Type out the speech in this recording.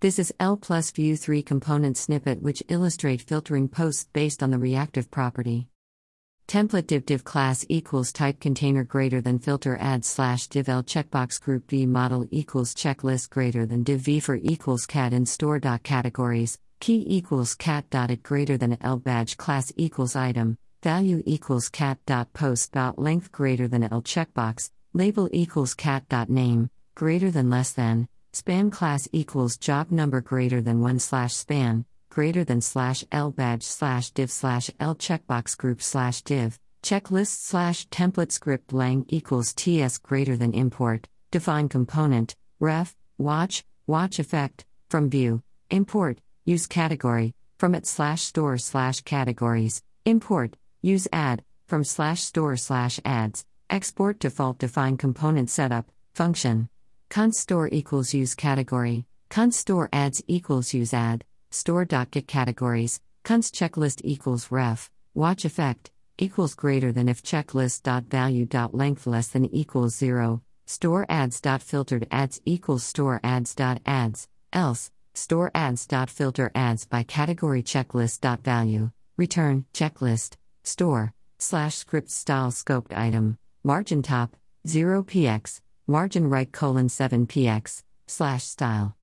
This is L plus Vue 3 component snippet which illustrate filtering posts based on the reactive property. Template div div class equals type container greater than filter add slash div l checkbox group v model equals checklist greater than div v for equals cat in store dot categories key equals cat dotted greater than l badge class equals item value equals cat dot post dot length greater than l checkbox label equals cat dot name greater than less than span class equals job number greater than one slash span greater than slash L badge slash div slash L checkbox group slash div, checklist slash template script lang equals TS greater than import, define component, ref, watch, watch effect, from vue, import, use category, from it slash store slash categories, import, use add, from slash store slash ads, export default define component setup, function. Const store equals use category, const store ads equals use add, store.get categories, const checklist equals ref, watch effect, equals greater than if checklist.value.length less than equals 0, store ads.filtered ads equals store ads.ads, else, store ads.filter ads by category checklist.value, return, checklist, store, slash script style scoped item, margin top, 0 px, margin right colon 7 px, slash style.